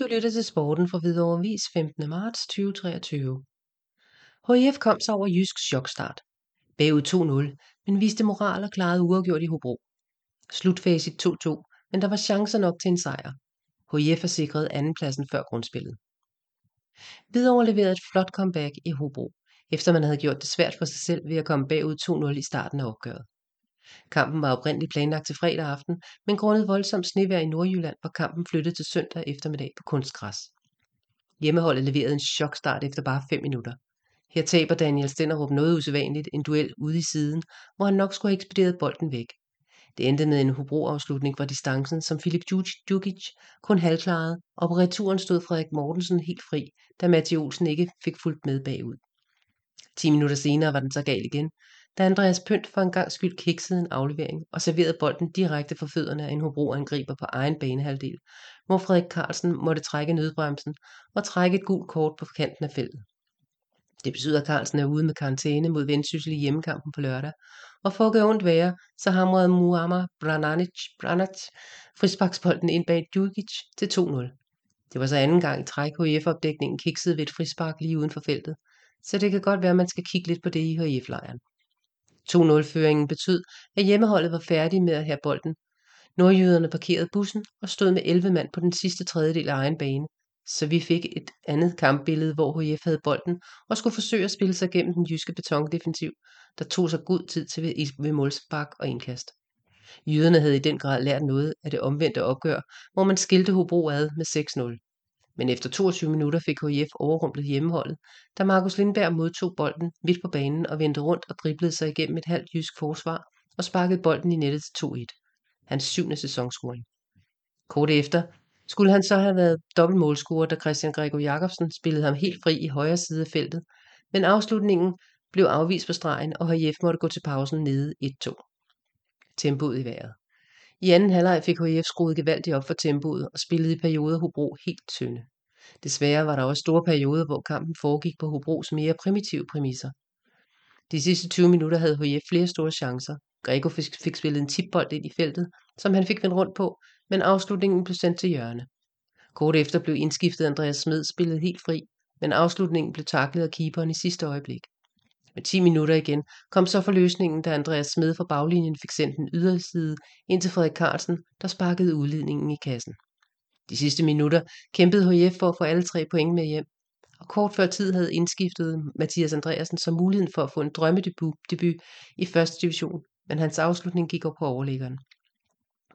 Du lytter til sporten fra Hvidovre Vis 15. marts 2023. HIF kom sig over Jysk chokstart. Bagud 2-0, men viste moral og klarede uafgjort i Hobro. Slutfacit 2-2, men der var chancer nok til en sejr. HIF har sikret andenpladsen før grundspillet. Hvidovre leverede et flot comeback i Hobro, efter man havde gjort det svært for sig selv ved at komme bagud 2-0 i starten af opgøret. Kampen var oprindeligt planlagt til fredag aften, men grundet voldsomt snevejr i Nordjylland var kampen flyttet til søndag eftermiddag på kunstgræs. Hjemmeholdet leverede en chokstart efter bare 5 minutter. Her taber Daniel Stenderup noget usædvanligt en duel ude i siden, hvor han nok skulle have ekspederet bolden væk. Det endte med en Hobro-afslutning fra distancen, som Filip Djukic kun halvklarede, og på returen stod Frederik Mortensen helt fri, da Matti Olsen ikke fik fulgt med bagud. 10 minutter senere var den så gal igen, da Andreas Pynt for en gang skyld kiksede en aflevering og serverede bolden direkte for fødderne af en Hobro-angriber på egen banehalvdel, hvor Frederik Carlsen måtte trække nødbremsen og trække et gult kort på kanten af feltet. Det betyder, at Carlsen er ude med karantæne mod Vendsyssel i hjemmekampen på lørdag, og for at gøre ondt værre, så hamrede Muammar Brananic, Branach frisparksbolden ind bag Djukic til 2-0. Det var så anden gang i træk, HIF-opdækningen kiksede ved et frispark lige uden for feltet, så det kan godt være, at man skal kigge lidt på det i HIF-lejren. 2-0-føringen betød, at hjemmeholdet var færdige med at have bolden. Nordjyderne parkerede bussen og stod med 11 mand på den sidste tredjedel af egen bane, så vi fik et andet kampbillede, hvor HF havde bolden og skulle forsøge at spille sig gennem den jyske betondefensiv, der tog sig god tid til ved, ved målspark og indkast. Jyderne havde i den grad lært noget af det omvendte opgør, hvor man skilte Hobro ad med 6-0. Men efter 22 minutter fik HIF overrumplet hjemmeholdet, da Markus Lindberg modtog bolden midt på banen og vendte rundt og driblede sig igennem et halvt jysk forsvar og sparkede bolden i nettet til 2-1. Hans syvende sæsonscoring. Kort efter skulle han så have været dobbeltmålscorer, da Christian Gregor Jacobsen spillede ham helt fri i højre side af feltet, men afslutningen blev afvist på stregen, og HIF måtte gå til pausen nede 1-2. Tempoet i vejret. I anden halvleg fik HIF skruet gevaldigt op for tempoet og spillede i perioder Hobro helt tynde. Desværre var der også store perioder, hvor kampen foregik på Hobros mere primitive præmisser. De sidste 20 minutter havde HIF flere store chancer. Grego fik, fik spillet en tipbold ind i feltet, som han fik vendt rundt på, men afslutningen blev sendt til hjørne. Kort efter blev indskiftet Andreas Smed spillet helt fri, men afslutningen blev taklet af keeperen i sidste øjeblik. Med 10 minutter igen kom så forløsningen, da Andreas Smed fra baglinjen fik sendt en yderside ind til Frederik Carlsen, der sparkede udledningen i kassen. De sidste minutter kæmpede HF for at få alle tre point med hjem, og kort før tid havde indskiftet Mathias Andreasen som muligheden for at få en drømmedebut debut i første division, men hans afslutning gik op på overliggeren.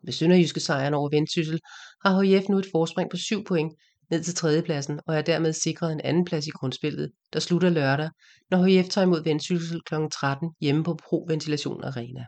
Med Sønderjyske sejren over Vendsyssel har HF nu et forspring på 7 point ned til tredjepladsen og er dermed sikret en anden plads i grundspillet, der slutter lørdag, når HF tager imod Vendsyssel kl. 13 hjemme på Pro Ventilation Arena.